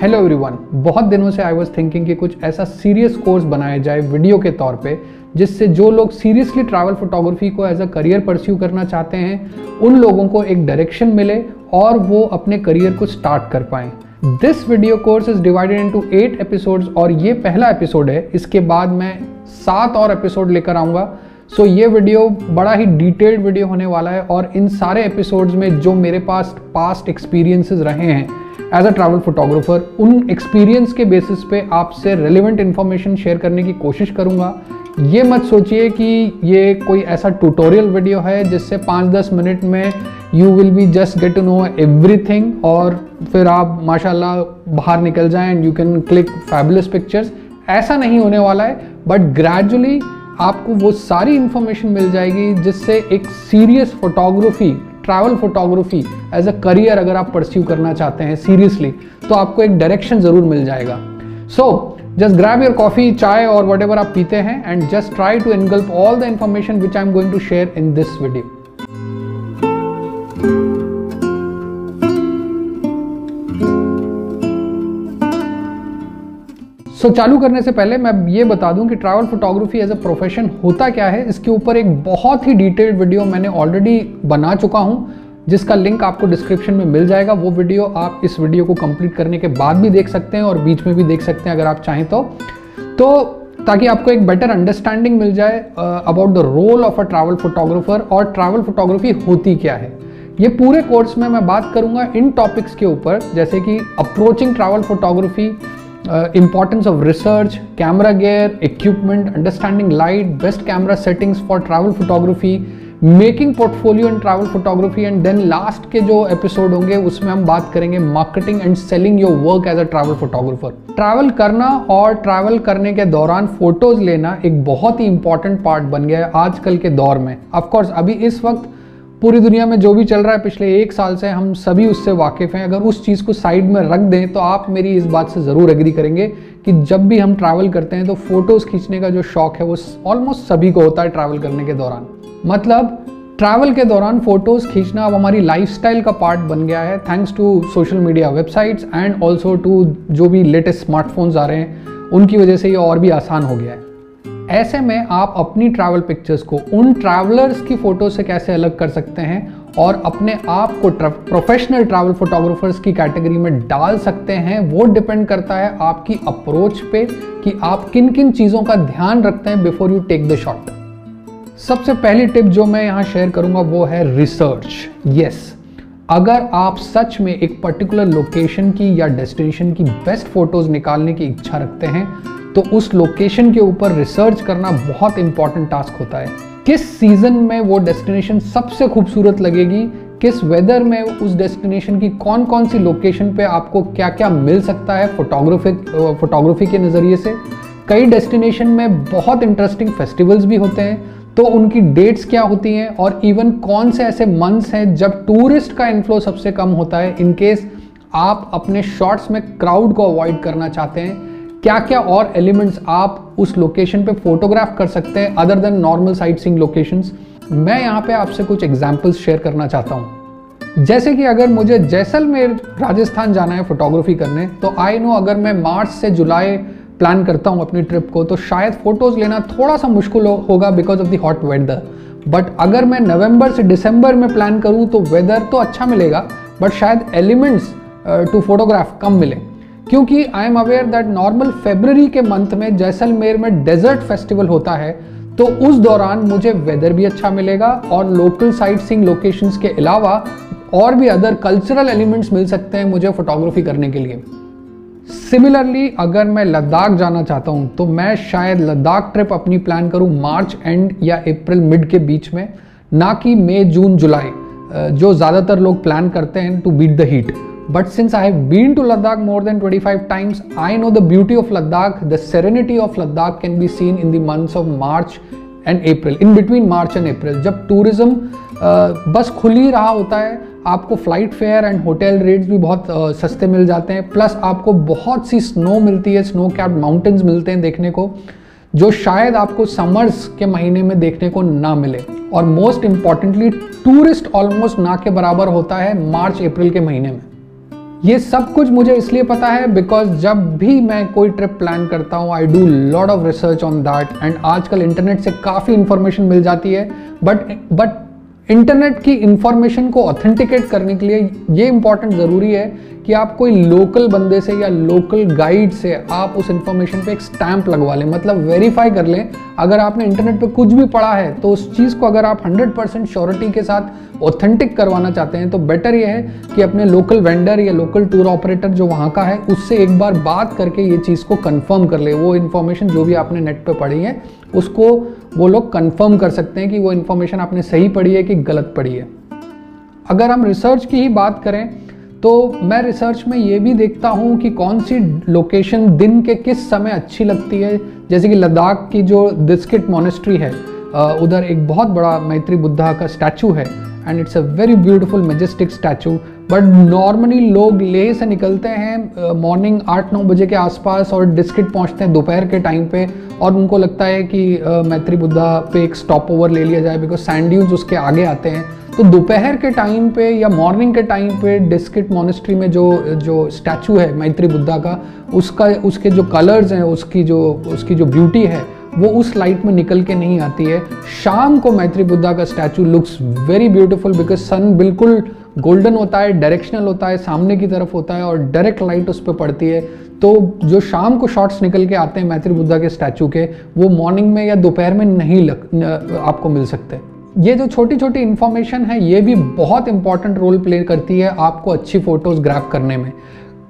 Hello everyone बहुत दिनों से आई वाज थिंकिंग कि कुछ ऐसा सीरियस कोर्स बनाया जाए वीडियो के तौर पे जिससे जो लोग सीरियसली ट्रैवल फोटोग्राफी को एज अ करियर परस्यू करना चाहते हैं उन लोगों को एक डायरेक्शन मिले और वो अपने करियर को स्टार्ट कर पाएँ। This video course is divided into eight episodes और ये पहला एपिसोड है। इसके बाद मैं सात और एपिसोड लेकर आऊँगा। सो so, ये वीडियो बड़ा ही डिटेल्ड वीडियो होने वाला है और इन सारे एपिसोड्स में जो मेरे पास पास्ट एक्सपीरियंसेस रहे हैं एज अ ट्रैवल फोटोग्राफर उन एक्सपीरियंस के बेसिस पे आपसे रेलिवेंट इन्फॉर्मेशन शेयर करने की कोशिश करूँगा। ये मत सोचिए कि ये कोई ऐसा ट्यूटोरियल वीडियो है जिससे पाँच दस मिनट में you will be just get to know everything और फिर आप, माशाल्लाह, बाहर निकल जाएँ and you can click fabulous pictures ऐसा नहीं होने वाला है बट ग्रेजुअली आपको वो सारी इंफॉर्मेशन मिल जाएगी जिससे एक serious photography travel photography as a career अगर आप परस्यू करना चाहते हैं सीरियसली तो आपको एक डायरेक्शन ज़रूर मिल जाएगा। So just grab your coffee chai और वट आप पीते हैं and just try to engulf all the information which I am going to share in this video so so, चालू करने से पहले मैं ये बता दूँ कि travel photography as a profession होता क्या है। इसके ऊपर एक बहुत ही डिटेल्ड वीडियो मैंने ऑलरेडी बना चुका हूँ जिसका लिंक आपको डिस्क्रिप्शन में मिल जाएगा। वो वीडियो आप इस वीडियो को कंप्लीट करने के बाद भी देख सकते हैं और बीच में भी देख सकते हैं अगर आप चाहें तो। तो ताकि आपको एक बेटर अंडरस्टैंडिंग मिल जाए about the role of a travel photographer और ट्रैवल फोटोग्राफी होती क्या है। ये पूरे कोर्स में मैं बात करूँगा इन टॉपिक्स के ऊपर जैसे कि approaching travel photography importance of research, camera gear, equipment, understanding light, best camera settings for travel photography, making portfolio in travel photography and then last के जो एपिसोड होंगे उसमें हम बात करेंगे marketing and selling your work as a travel photographer travel करना और travel करने के दौरान फ़ोटोज़ लेना एक बहुत ही इंपॉर्टेंट पार्ट बन गया है आजकल के दौर में. ऑफकोर्स अभी इस वक्त पूरी दुनिया में जो भी चल रहा है, पिछले एक साल से हम सभी उससे वाकिफ़ हैं। अगर उस चीज़ को साइड में रख दें तो आप मेरी इस बात से ज़रूर एग्री करेंगे कि जब भी हम ट्रैवल करते हैं तो फ़ोटोज़ खींचने का जो शौक है, वो ऑलमोस्ट सभी को होता है ट्रैवल करने के दौरान। मतलब ट्रैवल के दौरान फ़ोटोज़ खींचना अब हमारी लाइफस्टाइल का पार्ट बन गया है thanks to social media websites and also to जो भी लेटेस्ट स्मार्टफोन्स आ रहे हैं, उनकी वजह से ये और भी आसान हो गया है। ऐसे में आप अपनी ट्रैवल पिक्चर्स को उन ट्रैवलर्स की फ़ोटो से कैसे अलग कर सकते हैं और अपने आप को प्रोफेशनल ट्रैवल फोटोग्राफर्स की कैटेगरी में डाल सकते हैं, वो डिपेंड करता है आपकी अप्रोच पे कि आप किन किन चीज़ों का ध्यान रखते हैं before you take the shot सबसे पहली टिप जो मैं यहाँ शेयर करूँगा वो है रिसर्च यस अगर आप सच में एक पर्टिकुलर लोकेशन की या डेस्टिनेशन की बेस्ट फ़ोटोज़ निकालने की इच्छा रखते हैं तो उस लोकेशन के ऊपर रिसर्च करना बहुत इंपॉर्टेंट टास्क होता है। किस सीज़न में वो डेस्टिनेशन सबसे खूबसूरत लगेगी? किस वेदर में उस डेस्टिनेशन की कौन कौन सी लोकेशन पे आपको क्या क्या मिल सकता है फोटोग्राफी फोटोग्राफी के नज़रिए से? कई डेस्टिनेशन में बहुत इंटरेस्टिंग फेस्टिवल्स भी होते हैं। तो उनकी डेट्स क्या होती हैं और इवन कौन से ऐसे मंथ्स हैं जब टूरिस्ट का इन्फ्लो सबसे कम होता है? इनकेस आप अपने शॉट्स में क्राउड को अवॉइड करना चाहते हैं क्या क्या और एलिमेंट्स आप उस लोकेशन पे फोटोग्राफ कर सकते हैं other than normal sightseeing locations मैं यहाँ पे आपसे कुछ एग्जांपल्स शेयर करना चाहता हूँ। जैसे कि अगर मुझे जैसलमेर, राजस्थान जाना है फोटोग्राफी करने तो आई नो अगर मैं मार्च से जुलाई प्लान करता हूँ अपनी ट्रिप को तो शायद फ़ोटोज़ लेना थोड़ा सा मुश्किल होगा because of the hot weather but अगर मैं नवंबर से दिसंबर में प्लान करूँ तो वेदर तो अच्छा मिलेगा बट शायद एलिमेंट्स टू फोटोग्राफ कम मिले। क्योंकि I am aware that normal February के मंथ में जैसलमेर में डेजर्ट फेस्टिवल होता है तो उस दौरान मुझे वेदर भी अच्छा मिलेगा और लोकल साइट सीइंग लोकेशंस के अलावा और भी अदर कल्चरल एलिमेंट्स मिल सकते हैं मुझे फोटोग्राफी करने के लिए। सिमिलरली अगर मैं लद्दाख जाना चाहता हूँ तो मैं शायद लद्दाख ट्रिप अपनी प्लान करूँ मार्च एंड या अप्रैल मिड के बीच में, ना कि मई, जून, जुलाई जो ज़्यादातर लोग प्लान करते हैं to beat the heat But since I have been to Ladakh more than 25 times, I know the beauty of Ladakh, the serenity of Ladakh can be seen in the months of March and April in between March and April जब tourism बस खुल ही रहा होता है आपको flight fare and hotel rates भी बहुत सस्ते मिल जाते हैं। प्लस आपको बहुत सी स्नो मिलती है स्नो कैप माउंटेन्स मिलते हैं देखने को जो शायद आपको समर्स के महीने में देखने को ना मिले। और मोस्ट इंपॉर्टेंटली टूरिस्ट ऑलमोस्ट ना के बराबर होता है मार्च अप्रैल के महीने में। ये सब कुछ मुझे इसलिए पता है बिकॉज़ जब भी मैं कोई ट्रिप प्लान करता हूँ I do lot of research on that and आजकल इंटरनेट से काफ़ी इंफॉर्मेशन मिल जाती है। बट बट इंटरनेट की इंफॉर्मेशन को ऑथेंटिकेट करने के लिए ये इंपॉर्टेंट ज़रूरी है कि आप कोई लोकल बंदे से या लोकल गाइड से आप उस इंफॉर्मेशन पे एक स्टैंप लगवा लें। मतलब वेरीफाई कर लें, अगर आपने इंटरनेट पे कुछ भी पढ़ा है तो उस चीज़ को अगर आप 100 परसेंट श्योरिटी के साथ ऑथेंटिक करवाना चाहते हैं तो बेटर ये है कि अपने लोकल वेंडर या लोकल टूर ऑपरेटर जो वहाँ का है, उससे एक बार बात करके ये चीज़ को कन्फर्म कर ले। वो इन्फॉर्मेशन जो भी आपने नेट पर पढ़ी है, उसको वो लोग कंफर्म कर सकते हैं कि वो इन्फॉर्मेशन आपने सही पढ़ी है कि गलत पढ़ी है। अगर हम रिसर्च की ही बात करें तो मैं रिसर्च में ये भी देखता हूँ कि कौन सी लोकेशन दिन के किस समय अच्छी लगती है। जैसे कि लद्दाख की जो दिस्किट मोनेस्ट्री है उधर एक बहुत बड़ा मैत्री बुद्धा का स्टैचू है। And it's a very beautiful majestic statue but normally लोग लेह से निकलते हैं मॉर्निंग आठ नौ बजे के आसपास और डिस्किट पहुँचते हैं दोपहर के टाइम पे। और उनको लगता है कि मैत्री बुद्धा पे एक स्टॉप ओवर ले लिया जाए बिकॉज़ सैंड उसके आगे आते हैं। तो दोपहर के टाइम पे या मॉर्निंग के टाइम पे डिस्किट मोनेस्ट्री में जो जो स्टैचू है मैत्री बुद्धा का, उसका, उसके जो कलर्स हैं, उसकी जो उसकी जो ब्यूटी है वो उस लाइट में निकल के नहीं आती है। शाम को मैत्री बुद्धा का statue looks very beautiful because sun बिल्कुल गोल्डन होता है डायरेक्शनल होता है सामने की तरफ़ होता है और डायरेक्ट लाइट उस पर पड़ती है। तो जो शाम को शॉट्स निकल के आते हैं मैत्री बुद्धा के स्टैचू के वो मॉर्निंग में या दोपहर में नहीं लग न, आपको मिल सकते। ये जो छोटी छोटी इन्फॉर्मेशन है ये भी बहुत इंपॉर्टेंट रोल प्ले करती है आपको अच्छी फ़ोटोज़ ग्रैप करने में।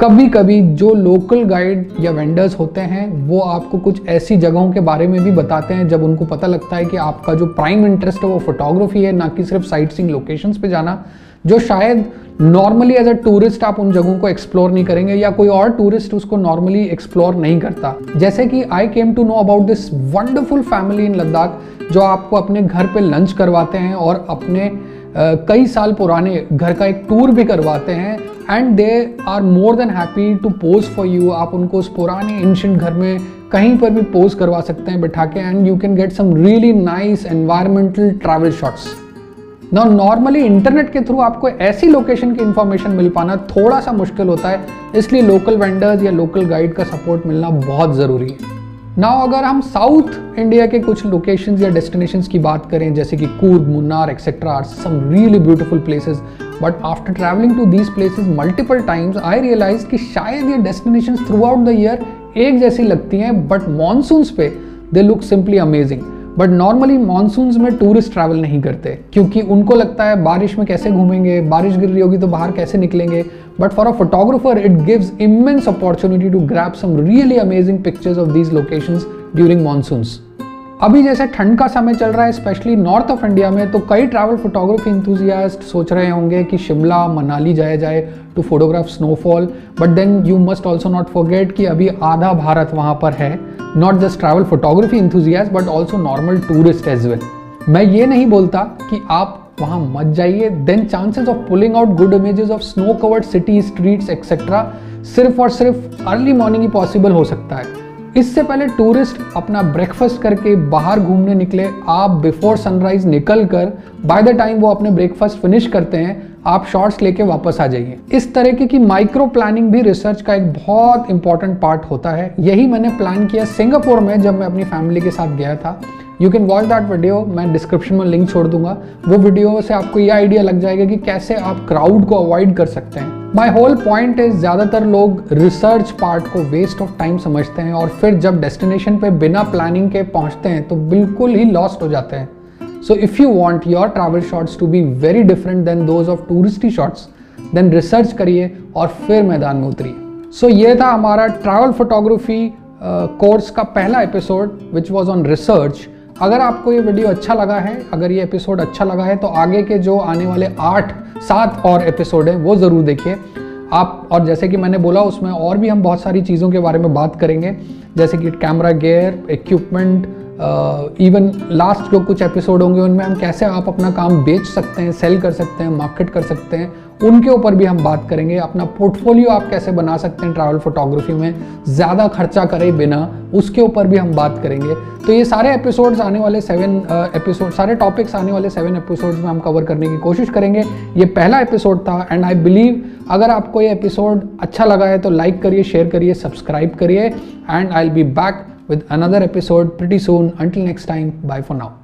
कभी कभी जो लोकल गाइड या वेंडर्स होते हैं वो आपको कुछ ऐसी जगहों के बारे में भी बताते हैं जब उनको पता लगता है कि आपका जो प्राइम इंटरेस्ट है वो फोटोग्राफी है ना कि सिर्फ़ साइट सीइंग लोकेशंस पे जाना जो शायद नॉर्मली एज अ टूरिस्ट आप उन जगहों को एक्सप्लोर नहीं करेंगे या कोई और टूरिस्ट उसको नॉर्मली एक्सप्लोर नहीं करता। जैसे कि I came to know about this wonderful family in Ladakh जो आपको अपने घर पे लंच करवाते हैं और अपने uh, कई साल पुराने घर का एक टूर भी करवाते हैं and they are more than happy to pose for you आप उनको उस पुराने एंशंट घर में कहीं पर भी पोज करवा सकते हैं, बैठा के and you can get some really nice environmental travel shots ना नॉर्मली इंटरनेट के थ्रू आपको ऐसी लोकेशन की इंफॉर्मेशन मिल पाना थोड़ा सा मुश्किल होता है, इसलिए लोकल वेंडर्स या लोकल गाइड का सपोर्ट मिलना बहुत ज़रूरी है। नाउ अगर हम साउथ इंडिया के कुछ लोकेशंस या डेस्टिनेशंस की बात करें, जैसे कि Coorg Munnar etcetera are some really beautiful places but after travelling to these places multiple times I realise कि शायद ये destination throughout the year एक जैसी लगती हैं बट मानसून्स पे they look simply amazing but normally monsoon में tourist travel नहीं करते, क्योंकि उनको लगता है बारिश में कैसे घूमेंगे, बारिश गिर रही होगी तो बाहर कैसे निकलेंगे। But for a photographer it gives immense opportunity to grab some really amazing pictures of these locations during monsoons अभी जैसे ठंड का समय चल रहा है स्पेशली नॉर्थ ऑफ़ इंडिया में तो कई ट्रैवल फोटोग्राफी इंथुजियास्ट सोच रहे होंगे कि शिमला, मनाली जाया जाए to photograph snowfall but then you must also not forget कि अभी आधा भारत वहाँ पर है। Not just travel photography enthusiast but also normal tourist as well मैं ये नहीं बोलता कि आप वहाँ मत जाइए। Then chances of pulling out good images of snow covered city streets etcetera सिर्फ़ और सिर्फ़ अर्ली मॉर्निंग ही पॉसिबल हो सकता है। इससे पहले टूरिस्ट अपना ब्रेकफास्ट करके बाहर घूमने निकले। आप बिफोर सनराइज निकल कर बाय द टाइम वो अपने ब्रेकफास्ट फिनिश करते हैं, आप शॉर्ट्स लेके वापस आ जाइए। इस तरीके की माइक्रो प्लानिंग भी रिसर्च का एक बहुत इंपॉर्टेंट पार्ट होता है। यही मैंने प्लान किया सिंगापुर में जब मैं अपनी फैमिली के साथ गया था। You can watch that video मैं डिस्क्रिप्शन में लिंक छोड़ दूँगा। वो वीडियो से आपको ये आइडिया लग जाएगा कि कैसे आप क्राउड को अवॉइड कर सकते हैं। माई होल पॉइंट इज़ ज़्यादातर लोग रिसर्च पार्ट को वेस्ट ऑफ़ टाइम समझते हैं और फिर जब डेस्टिनेशन पे बिना प्लानिंग के पहुँचते हैं तो बिल्कुल ही लॉस्ट हो जाते हैं। So if you want your travel shots to be very different than those of touristy shots then research करिए और फिर मैदान में उतरिए। सो so, ये था हमारा ट्रैवल फोटोग्राफी कोर्स का पहला episode which was on research अगर आपको ये वीडियो अच्छा लगा है, अगर ये एपिसोड अच्छा लगा है तो आगे के जो आने वाले आठ, सात और एपिसोड हैं, वो ज़रूर देखिए। आप, और जैसे कि मैंने बोला, उसमें और भी हम बहुत सारी चीज़ों के बारे में बात करेंगे। जैसे कि camera gear equipment even last जो कुछ एपिसोड होंगे, उनमें हम कैसे आप अपना काम बेच सकते हैं सेल कर सकते हैं मार्केट कर सकते हैं, उनके ऊपर भी हम बात करेंगे। अपना पोर्टफोलियो आप कैसे बना सकते हैं ट्रैवल फोटोग्राफी में, ज़्यादा खर्चा करे बिना, उसके ऊपर भी हम बात करेंगे। तो ये सारे एपिसोड्स आने वाले सेवन एपिसोड सारे टॉपिक्स आने वाले सेवन एपिसोड्स में हम कवर करने की कोशिश करेंगे। ये पहला एपिसोड था एंड आई बिलीव अगर आपको ये एपिसोड अच्छा लगा है तो लाइक करिए शेयर करिए सब्सक्राइब करिए and I will be back with another episode pretty soon. Until next time, bye for now.